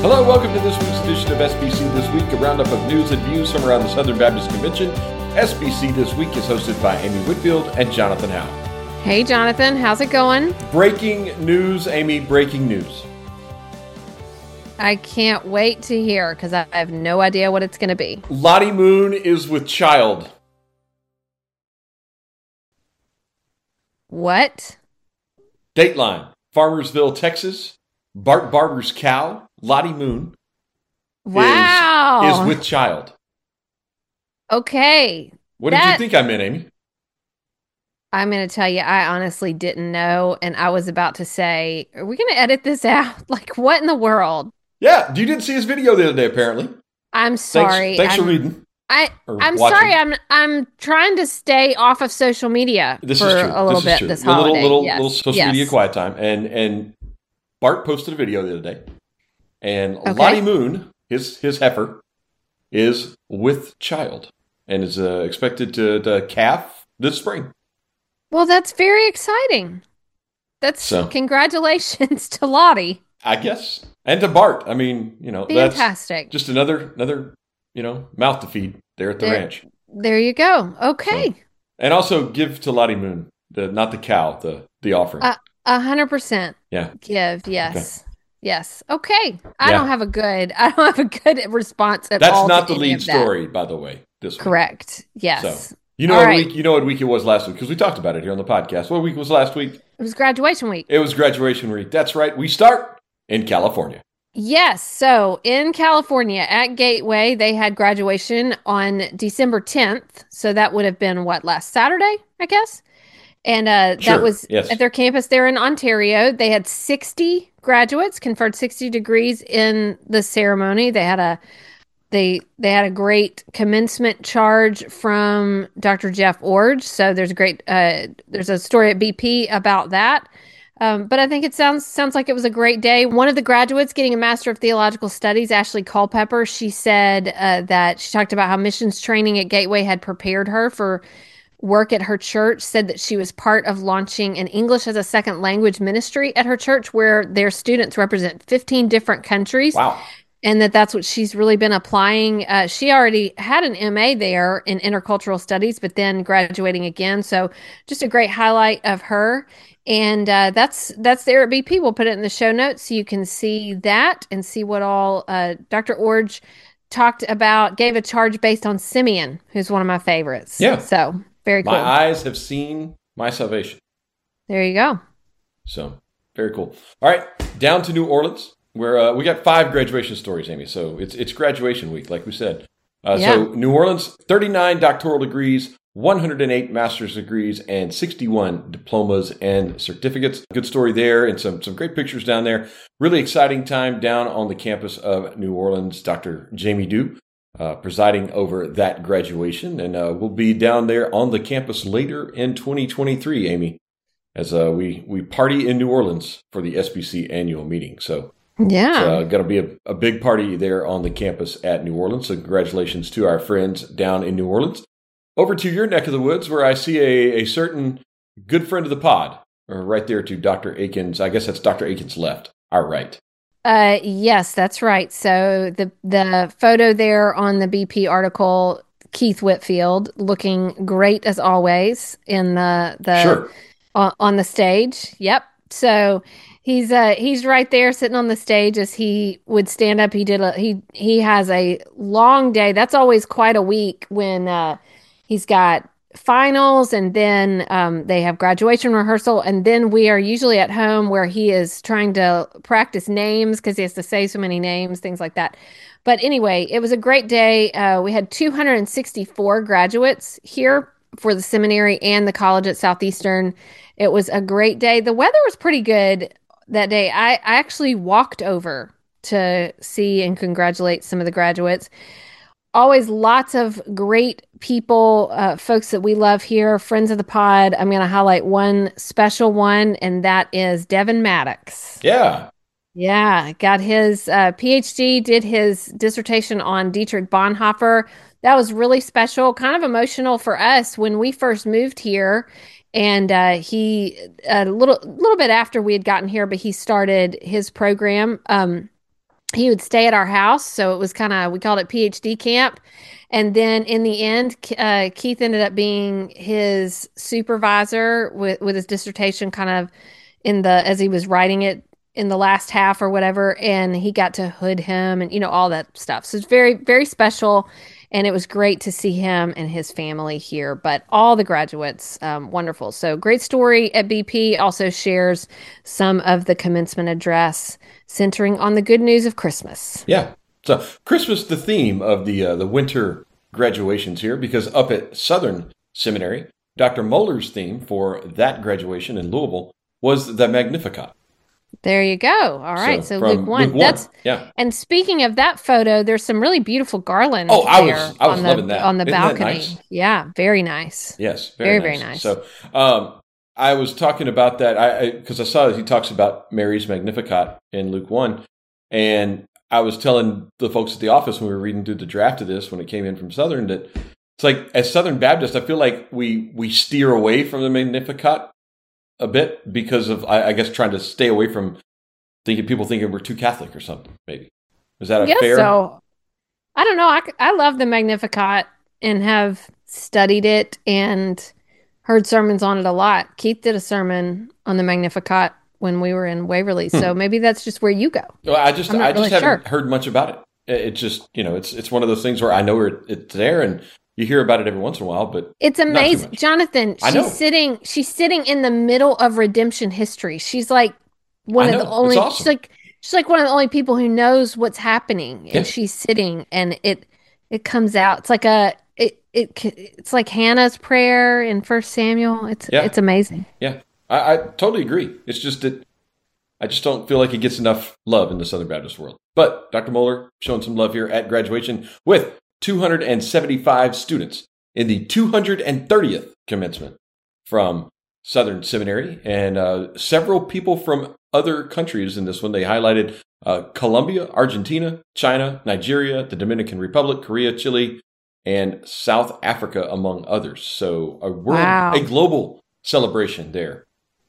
Hello, welcome to this week's edition of SBC This Week, a roundup of news and views from around the Southern Baptist Convention. SBC This Week is hosted by Amy Whitfield and Jonathan Howe. Hey, Jonathan, how's it going? Breaking news, Amy, breaking news. I can't wait to hear because I have no idea what it's going to be. Lottie Moon is with child. What? Dateline, Farmersville, Texas. Bart Barber's cow, Lottie Moon, Wow. is, is with child. okay. What did you think I meant, Amy? I'm going to tell you, I honestly didn't know. And I was about to say, are we going to edit this out? Like, what in the world? Yeah, you didn't see his video the other day, apparently. I'm sorry. thanks I'm, for reading. I, I'm watching. sorry. I'm I'm trying to stay off of social media This for is true. a little this bit this A little, little, yes. little social yes. media quiet time. And and Bart posted a video the other day, and Okay. Lottie Moon, his his heifer, is with child and is uh, expected to, to calf this spring. Well, that's very exciting. That's So. congratulations to Lottie. I guess, and to Bart. I mean, you know, that's Fantastic. just another another you know mouth to feed there at the There- ranch. There you go. Okay. And also give to Lottie Moon, the not the cow, the the offering. A hundred percent. Yeah. Give. Yes. Yes. Okay. I Yeah. don't have a good. I don't have a good response at That's all. not to the lead story, by the way. This week. Correct. Yes. So. You know All what right. week? You know what week it was last week because we talked about it here on the podcast. What week was last week? It was graduation week. It was graduation week. That's right. We start in California. Yes. So in California at Gateway, they had graduation on December 10th. So that would have been what last Saturday, I guess. And uh, Sure, that was yes. at their campus there in Ontario. They had 60 graduates conferred 60 degrees in the ceremony. They had a they they had a great commencement charge from Dr. Jeff Iorg. So there's a great uh, there's a story at BP about that. Um, but I think it sounds sounds like it was a great day. One of the graduates getting a Master of Theological Studies, Ashley Culpepper, she said uh, that she talked about how missions training at Gateway had prepared her for work at her church. Said that she was part of launching an English as a second language ministry at her church, where their students represent 15 different countries Wow. and that that's what she's really been applying. Uh, she already had an MA there in intercultural studies, but then graduating again. So just a great highlight of her. And uh, that's that's there at BP. We'll put it in the show notes so you can see that and see what all uh, Dr. Iorg talked about. Gave a charge based on Simeon, who's one of my favorites. Yeah. So very cool. My eyes have seen my salvation. there you go. So very cool. All right, down to New Orleans, where uh, we got five graduation stories, Amy. So it's it's graduation week, like we said. Uh, So New Orleans, thirty nine doctoral degrees, one hundred and eight master's degrees, and sixty one diplomas and certificates. Good story there, and some some great pictures down there. Really exciting time down on the campus of New Orleans. Dr. Jamie Dew. Uh, presiding over that graduation, and uh, we'll be down there on the campus later in 2023, Amy as uh, we we party in New Orleans for the SBC annual meeting. So Yeah. it's uh, going to be a, a big party there on the campus at New Orleans. So congratulations to our friends down in New Orleans. Over to your neck of the woods, where I see a, a certain good friend of the pod, right there to Dr. Akin's. I guess that's Dr. Akin's' left, our right. Uh, yes, that's right. So the the photo there on the BP article, Keith Whitfield looking great as always in the the sure. on, on the stage. Yep. So he's uh he's right there sitting on the stage as he would stand up. He did a he he has a long day. That's always quite a week when uh he's got finals and then um, they have graduation rehearsal and then we are usually at home where he is trying to practice names because he has to say so many names things like that. But anyway it was a great day. Uh, we had 264 graduates here for the seminary and the college at southeastern. It was a great day. The weather was pretty good that day. I, I actually walked over to see and congratulate some of the graduates always lots of great people, uh, folks that we love here, friends of the pod. I'm going to highlight one special one, and that is Devin Maddox. Yeah. Yeah, got his uh, PhD, did his dissertation on Dietrich Bonhoeffer. That was really special, kind of emotional for us when we first moved here. And uh, he a little little bit after we had gotten here, but he started his program. Um, he would stay at our house. So it was kind of, we called it PhD camp. And then in the end, uh, Keith ended up being his supervisor with, with his dissertation kind of in the, as he was writing it in the last half or whatever. And he got to hood him and, you know, all that stuff. So it's very, very special. And it was great to see him and his family here. But all the graduates, um, wonderful. So great story at BP. Also shares some of the commencement address centering on the good news of Christmas. Yeah. So Christmas, the theme of the uh, the winter graduations here, because up at Southern Seminary, Dr. Mohler's theme for that graduation in Louisville was the Magnificat. There you go. All right. So, so Luke, one. Luke one. That's yeah. And speaking of that photo, there's some really beautiful garlands. Oh, I was I was loving the, that on the Isn't balcony. Nice? Yeah, very nice. Yes, very very, nice. very nice. So, um, I was talking about that I because I, I, saw that he talks about Mary's Magnificat in Luke one, and I was telling the folks at the office when we were reading through the draft of this when it came in from Southern that it's like as Southern Baptist, I feel like we we steer away from the Magnificat a bit because of I, I guess trying to stay away from thinking people thinking we're too Catholic or something. Maybe is that a yes, fair? So I don't know. I I love the Magnificat and have studied it and heard sermons on it a lot. Keith did a sermon on the Magnificat when we were in Waverly, hmm. so maybe that's just where you go. Well, I just I just haven't heard much about it. It's just you know it's it's one of those things where I know it's there and you hear about it every once in a while, but it's amazing, Jonathan. She's sitting she's sitting in the middle of redemption history. She's like one of the only. Awesome. She's like she's like one of the only people who knows what's happening, and yeah. she's sitting and it it comes out. It's like a it, it it's like Hannah's prayer in First Samuel. It's yeah. it's amazing. Yeah, I, I totally agree. It's just that I just don't feel like it gets enough love in the Southern Baptist world. But Dr. Mohler showing some love here at graduation with 275 students in the 230th commencement from Southern Seminary and uh, several people from other countries in this one. They highlighted uh, Colombia, Argentina, China, Nigeria, the Dominican Republic, Korea, Chile, and South Africa, among others. So a world, wow. a global celebration there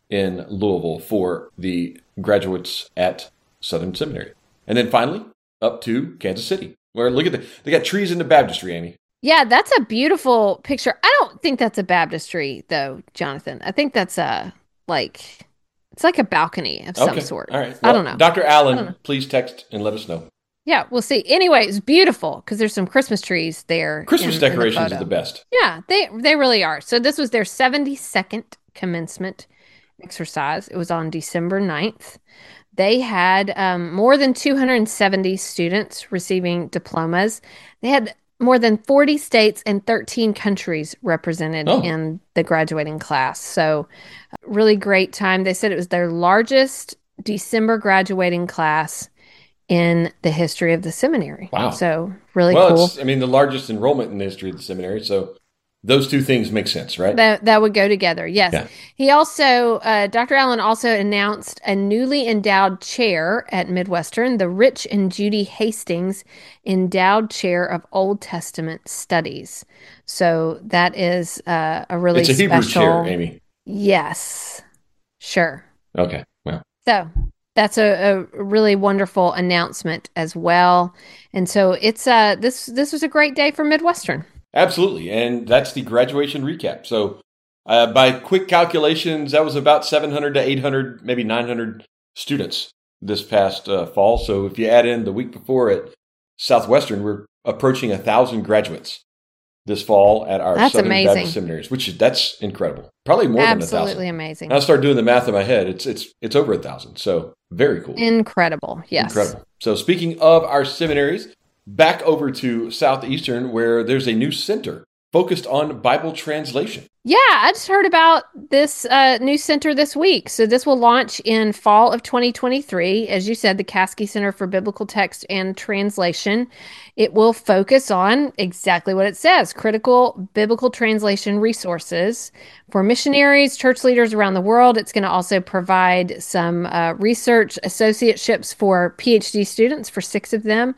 in Louisville for the graduates at Southern Seminary. And then finally, up to Kansas City, where look at the they got trees in the baptistry, Amy. Yeah, that's a beautiful picture. I don't think that's a baptistry though, Jonathan. I think that's a like it's like a balcony of some okay. sort. All right. Well, I don't know. Dr. Allen, please text and let us know. Yeah, we'll see. Anyway, it's beautiful because there's some Christmas trees there. Christmas in, decorations in the are the best. Yeah, they they really are. So this was their 72nd commencement exercise. It was on December 9th. They had um, more than 270 students receiving diplomas. They had more than 40 states and 13 countries represented oh. in the graduating class. So, really great time. They said it was their largest December graduating class in the history of the seminary. Wow. So, really well, cool. I mean, the largest enrollment in the history of the seminary. So, those two things make sense, right? That that would go together. Yes. Yeah. He also, uh, Dr. Allen also announced a newly endowed chair at Midwestern, the Rich and Judy Hastings Endowed Chair of Old Testament Studies. So that is uh, a really it's a special. Hebrew chair, Amy. Yes. Sure. Okay. Well. So that's a, a, really wonderful announcement as well. And so it's uh this this was a great day for Midwestern. Absolutely. And that's the graduation recap. So, uh, by quick calculations, that was about 700 to 800, maybe 900 students this past uh, fall. So, if you add in the week before at Southwestern, we're approaching a thousand graduates this fall at our that's Southern amazing. Baptist seminaries, which is that's incredible. Probably more Absolutely than a thousand. Absolutely amazing. And I start doing the math in my head. It's it's it's over a thousand. So very cool. Incredible. Yes. Incredible. So speaking of our seminaries, back over to Southeastern, where there's a new center focused on Bible translation. Yeah, I just heard about this uh, new center this week. So this will launch in fall of 2023. As you said, the Caskey Center for Biblical Text and Translation. It will focus on exactly what it says critical biblical translation resources for missionaries, church leaders around the world. It's going to also provide some uh, research associateships for PhD students, for six of them.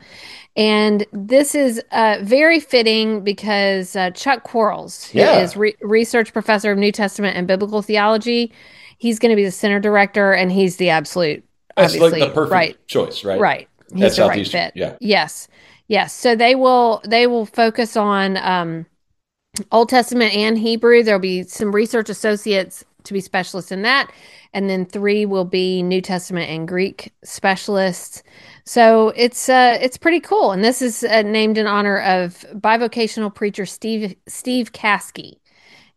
And this is uh, very fitting because uh, Chuck Quarles, who yeah. is re- research professor of New Testament and biblical theology, he's going to be the center director, and he's the absolute, That's like the perfect right. choice, right? Right he's the right fit. Yeah. Yes. Yes. So they will they will focus on um, Old Testament and Hebrew. There'll be some research associates to be specialists in that, and then three will be New Testament and Greek specialists. So it's uh, it's pretty cool, and this is uh, named in honor of bivocational preacher Steve Steve Caskey,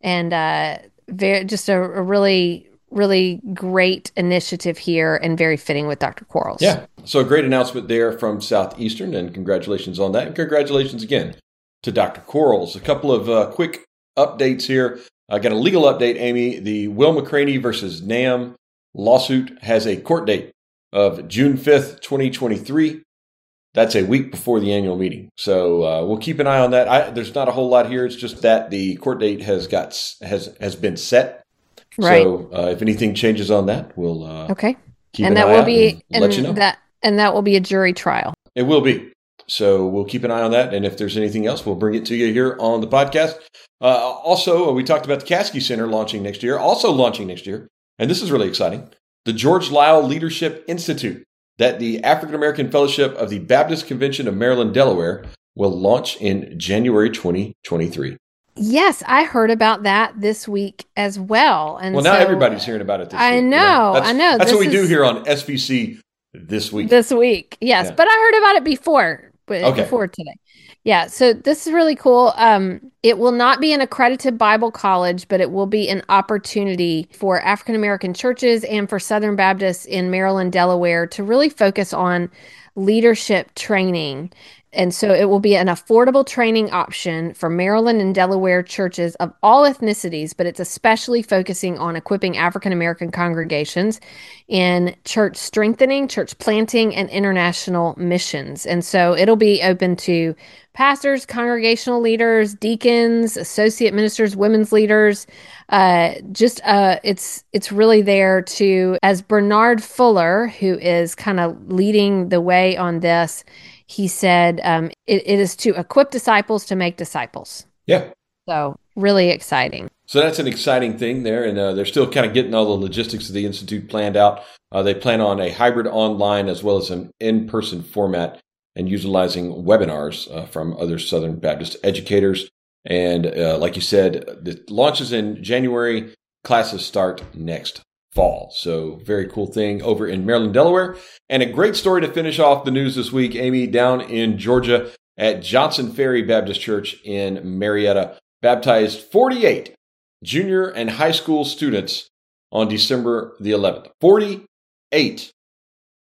and uh, very just a, a really really great initiative here and very fitting with Dr. Quarles. Yeah. So a great announcement there from Southeastern, and congratulations on that. And congratulations again to Dr. Quarles. A couple of uh, quick updates here. I got a legal update, Amy. The Will McRaney versus NAMB lawsuit has a court date of June 5th, 2023. That's a week before the annual meeting. So uh, we'll keep an eye on that. I, there's not a whole lot here. It's just that the court date has got has has been set. Right. So uh, if anything changes on that, we'll uh, okay. and that will be and, let you know. that and that will be a jury trial. It will be. So we'll keep an eye on that. And if there's anything else, we'll bring it to you here on the podcast. Uh, also, we talked about the Caskey Center launching next year, also launching next year. And this is really exciting. The George Liele Leadership Institute that the African American Fellowship of the Baptist Convention of Maryland, Delaware will launch in January 2023. Yes, I heard about that this week as well. And well, now so, everybody's hearing about it. I week, know, you know? I know. That's what we is, do here on SBC this week. This week, yes, yeah. but I heard about it before, okay. before today. Yeah, so this is really cool. Um, it will not be an accredited Bible college, but it will be an opportunity for African American churches and for Southern Baptists in Maryland, Delaware to really focus on leadership training and so it will be an affordable training option for Maryland and Delaware churches of all ethnicities, but it's especially focusing on equipping African American congregations in church strengthening, church planting, and international missions. And so it'll be open to pastors, congregational leaders, deacons, associate ministers, women's leaders. Uh, just uh, it's it's really there to as Bernard Fuller, who is kind of leading the way on this he said um, it, it is to equip disciples to make disciples. Yeah. So really exciting. So that's an exciting thing there, and uh, they're still kind of getting all the logistics of the institute planned out. Uh, they plan on a hybrid online as well as an in-person format, and utilizing webinars uh, from other Southern Baptist educators. And uh, like you said, the launches in January. Classes start next fall. So very cool thing over in Maryland, Delaware. And a great story to finish off the news this week, Amy, down in Georgia at Johnson Ferry Baptist Church in Marietta, baptized 48 junior and high school students on December the 11th. 48.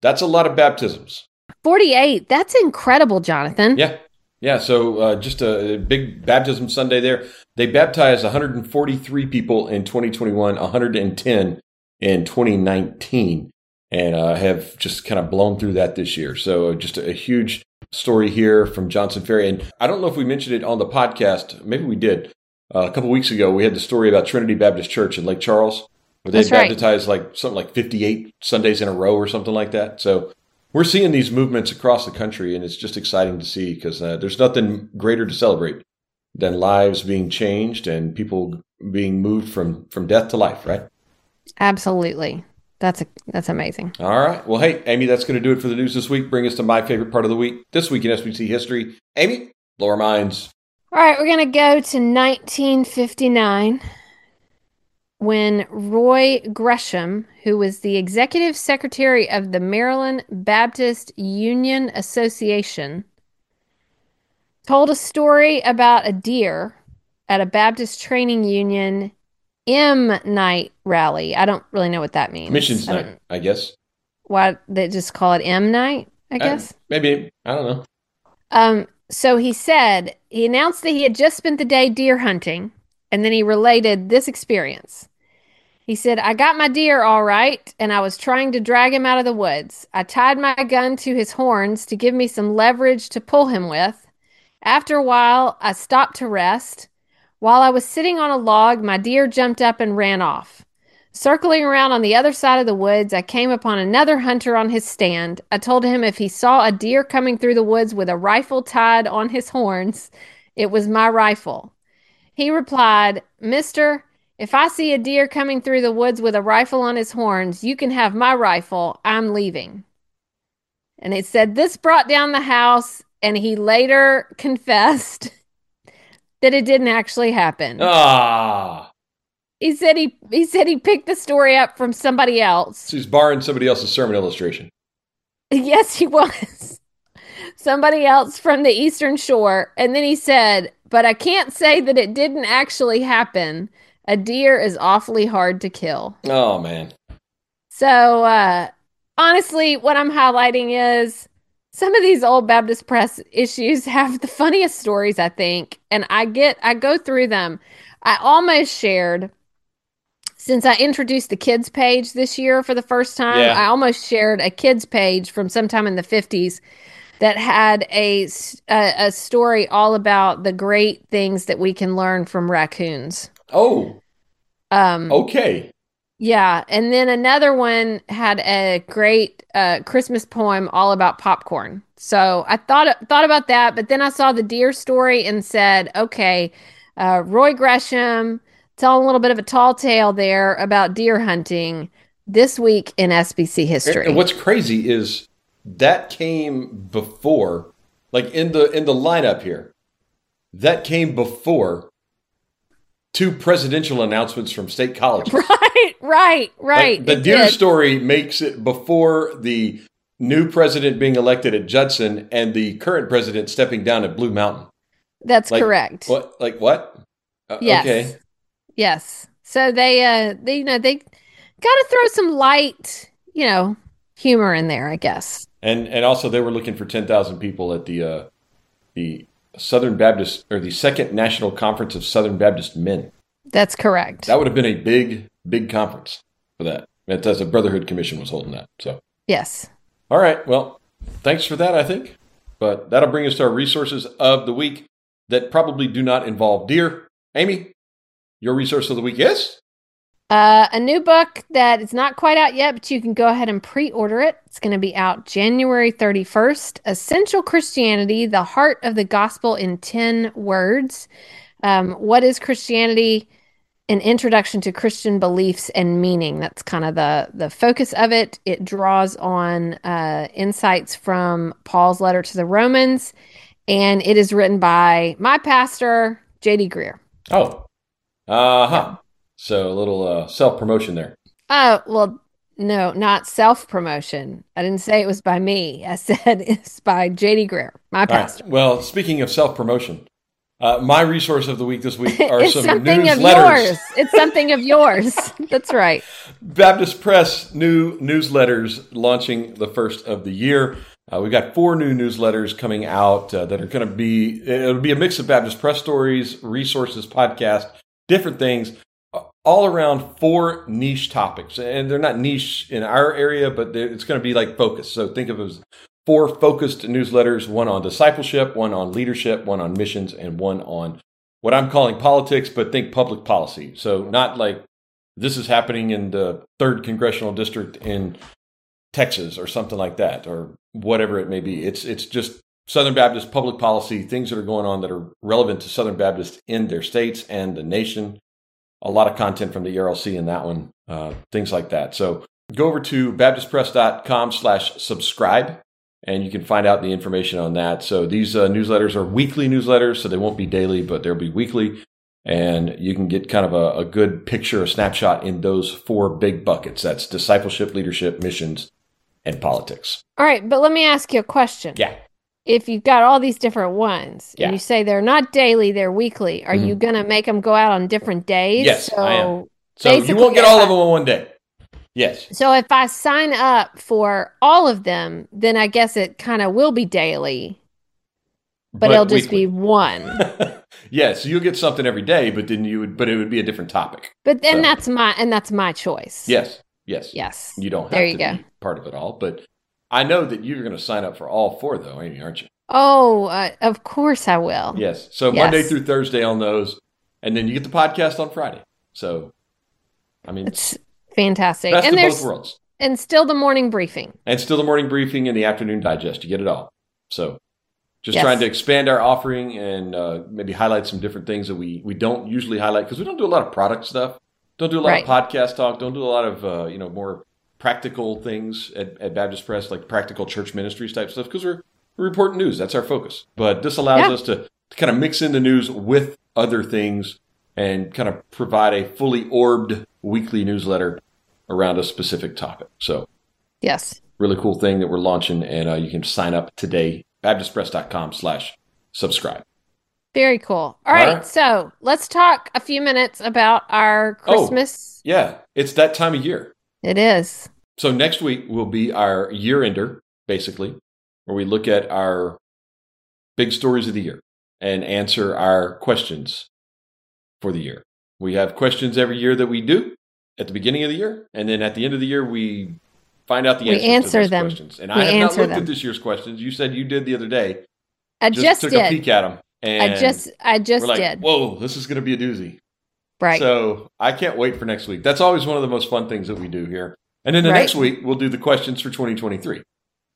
That's a lot of baptisms. 48. That's incredible, Jonathan. Yeah. Yeah, so uh, just a, a, big baptism Sunday there. They baptized 143 people in 2021, 110 in 2019 and uh, have just kind of blown through that this year. So just a, a, huge story here from Johnson Ferry. And I don't know if we mentioned it on the podcast. Maybe we did. Uh, a couple weeks ago, we had the story about Trinity Baptist Church in Lake Charles, where they That's baptized right. like something like 58 Sundays in a row or something like that. So we're seeing these movements across the country, and it's just exciting to see because uh, there's nothing greater to celebrate than lives being changed and people being moved from from death to life, right? Absolutely. That's a, that's amazing. All right. Well, hey, Amy, that's going to do it for the news this week. Bring us to my favorite part of the week. This week in SBC history. Amy, blow our minds. All right, we're going to go to 1959 when Roy Gresham, who was the executive secretary of the Maryland Baptist Union Association, told a story about a deer at a Baptist training union M night rally. I don't really know what that means. Missions I night, I guess. Why they just call it M night? I uh, guess. Uh, maybe I don't know. Um. So he said he announced that he had just spent the day deer hunting, and then he related this experience. He said, I got my deer all right, and I was trying to drag him out of the woods. I tied my gun to his horns to give me some leverage to pull him with. After a while, I stopped to rest. While I was sitting on a log, my deer jumped up and ran off. Circling around on the other side of the woods, I came upon another hunter on his stand. I told him if he saw a deer coming through the woods with a rifle tied on his horns, it was my rifle. He replied, Mister, if I see a deer coming through the woods with a rifle on his horns, you can have my rifle. I'm leaving. And it said this brought down the house, and he later confessed that it didn't actually happen. Ah. He said he he said he picked the story up from somebody else. So he's borrowing somebody else's sermon illustration. Yes, he was. somebody else from the Eastern Shore. And then he said, But I can't say that it didn't actually happen. A deer is awfully hard to kill. Oh, man. So, uh, honestly, what I'm highlighting is some of these old Baptist press issues have the funniest stories, I think. And I get, I go through them. I almost shared since I introduced the kids page this year for the first time, yeah. I almost shared a kids page from sometime in the 50s that had a, a, a story all about the great things that we can learn from raccoons. Oh. Um okay. Yeah, and then another one had a great uh, Christmas poem all about popcorn. So I thought thought about that, but then I saw the deer story and said, okay, uh, Roy Gresham telling a little bit of a tall tale there about deer hunting this week in SBC history. And what's crazy is that came before, like in the in the lineup here, that came before two presidential announcements from state colleges. Right, right, right. Like the deer did. story makes it before the new president being elected at Judson and the current president stepping down at Blue Mountain. That's like, correct. What? Like what? Uh, yes. Okay. Yes. So they, uh, they, you know, they got to throw some light, you know, humor in there, I guess. And and also they were looking for ten thousand people at the uh, the Southern Baptist or the Second National Conference of Southern Baptist Men. That's correct. That would have been a big, big conference for that. That's as a Brotherhood Commission was holding that. So yes. All right. Well, thanks for that. I think, but that'll bring us to our resources of the week that probably do not involve deer. Amy, your resource of the week is? Uh, a new book that is not quite out yet, but you can go ahead and pre order it. It's going to be out January 31st Essential Christianity The Heart of the Gospel in 10 Words. Um, what is Christianity? An introduction to Christian beliefs and meaning. That's kind of the, the focus of it. It draws on uh, insights from Paul's letter to the Romans, and it is written by my pastor, J.D. Greear. Oh, uh huh. Yeah. So a little uh, self promotion there. Oh, well, no, not self promotion. I didn't say it was by me. I said it's by JD Greear, my pastor. Right. Well, speaking of self promotion, uh, my resource of the week this week are it's some something newsletters. Of yours. It's something of yours. That's right. Baptist Press new newsletters launching the first of the year. Uh, we've got four new newsletters coming out uh, that are going to be, it'll be a mix of Baptist Press stories, resources, podcast, different things all around four niche topics. And they're not niche in our area, but it's going to be like focus. So think of it as four focused newsletters one on discipleship, one on leadership, one on missions, and one on what I'm calling politics, but think public policy. So not like this is happening in the third congressional district in Texas or something like that, or whatever it may be. It's it's just Southern Baptist public policy, things that are going on that are relevant to Southern Baptists in their states and the nation a lot of content from the ERLC in that one, uh, things like that. So go over to baptistpress.com slash subscribe and you can find out the information on that. So these uh, newsletters are weekly newsletters, so they won't be daily, but they'll be weekly. And you can get kind of a, a good picture, a snapshot in those four big buckets. That's discipleship, leadership, missions, and politics. All right, but let me ask you a question. Yeah if you've got all these different ones yeah. and you say they're not daily, they're weekly, are mm-hmm. you going to make them go out on different days? Yes, so I am. So you won't get all I, of them in one day. Yes. So if I sign up for all of them, then I guess it kind of will be daily, but, but it'll just weekly. be one. yes, you'll get something every day, but then you would, but it would be a different topic. But then so. that's my and that's my choice. Yes. Yes. Yes. You don't have there you to go. be part of it all, but I know that you're going to sign up for all four, though, Amy, aren't you? Oh, uh, of course I will. Yes. So yes. Monday through Thursday on those, and then you get the podcast on Friday. So, I mean, it's fantastic. Best and of there's both worlds. And still the morning briefing. And still the morning briefing and the afternoon digest. You get it all. So, just yes. trying to expand our offering and uh, maybe highlight some different things that we we don't usually highlight because we don't do a lot of product stuff. Don't do a lot right. of podcast talk. Don't do a lot of uh, you know more practical things at, at Baptist Press, like practical church ministries type stuff, because we're, we're reporting news. That's our focus. But this allows yeah. us to, to kind of mix in the news with other things and kind of provide a fully orbed weekly newsletter around a specific topic. So, yes, really cool thing that we're launching, and uh, you can sign up today, baptistpress.com slash subscribe. Very cool. All, All right, right, so let's talk a few minutes about our Christmas. Oh, yeah, it's that time of year. It is. So next week will be our year ender, basically, where we look at our big stories of the year and answer our questions for the year. We have questions every year that we do at the beginning of the year, and then at the end of the year we find out the we answers answer them. questions. And we I have not looked them. at this year's questions. You said you did the other day. I just, just took did. a peek at them. And I just I just like, did. Whoa, this is going to be a doozy. Right. So I can't wait for next week. That's always one of the most fun things that we do here. And then the right. next week we'll do the questions for 2023.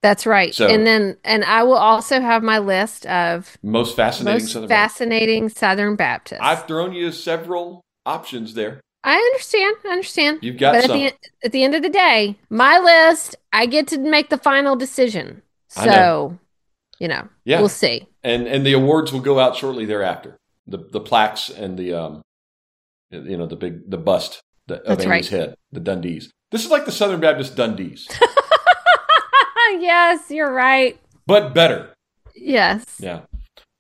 That's right. So, and then and I will also have my list of most fascinating most Southern fascinating Baptist. Southern Baptists. I've thrown you several options there. I understand. I understand. You've got but some. At the, at the end of the day, my list, I get to make the final decision. So, know. you know, yeah. we'll see. And and the awards will go out shortly thereafter. The the plaques and the um, you know, the big the bust of That's Amy's right. head, the Dundies. This is like the Southern Baptist Dundies. yes, you're right. But better. Yes. Yeah.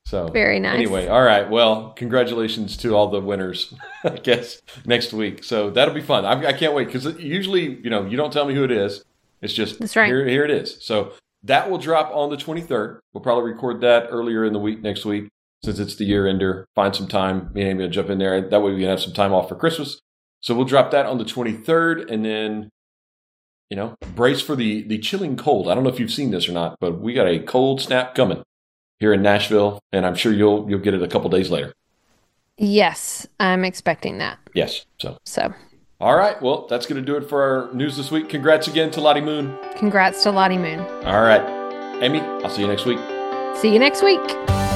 So very nice. Anyway, all right. Well, congratulations to all the winners. I guess next week. So that'll be fun. I, I can't wait because usually, you know, you don't tell me who it is. It's just That's right. here. Here it is. So that will drop on the 23rd. We'll probably record that earlier in the week next week since it's the year ender. Find some time. Me and Amy will jump in there. That way we can have some time off for Christmas. So we'll drop that on the 23rd, and then you know, brace for the the chilling cold. I don't know if you've seen this or not, but we got a cold snap coming here in Nashville, and I'm sure you'll you'll get it a couple days later. Yes, I'm expecting that. Yes. So. So. All right. Well, that's going to do it for our news this week. Congrats again to Lottie Moon. Congrats to Lottie Moon. All right. Amy, I'll see you next week. See you next week.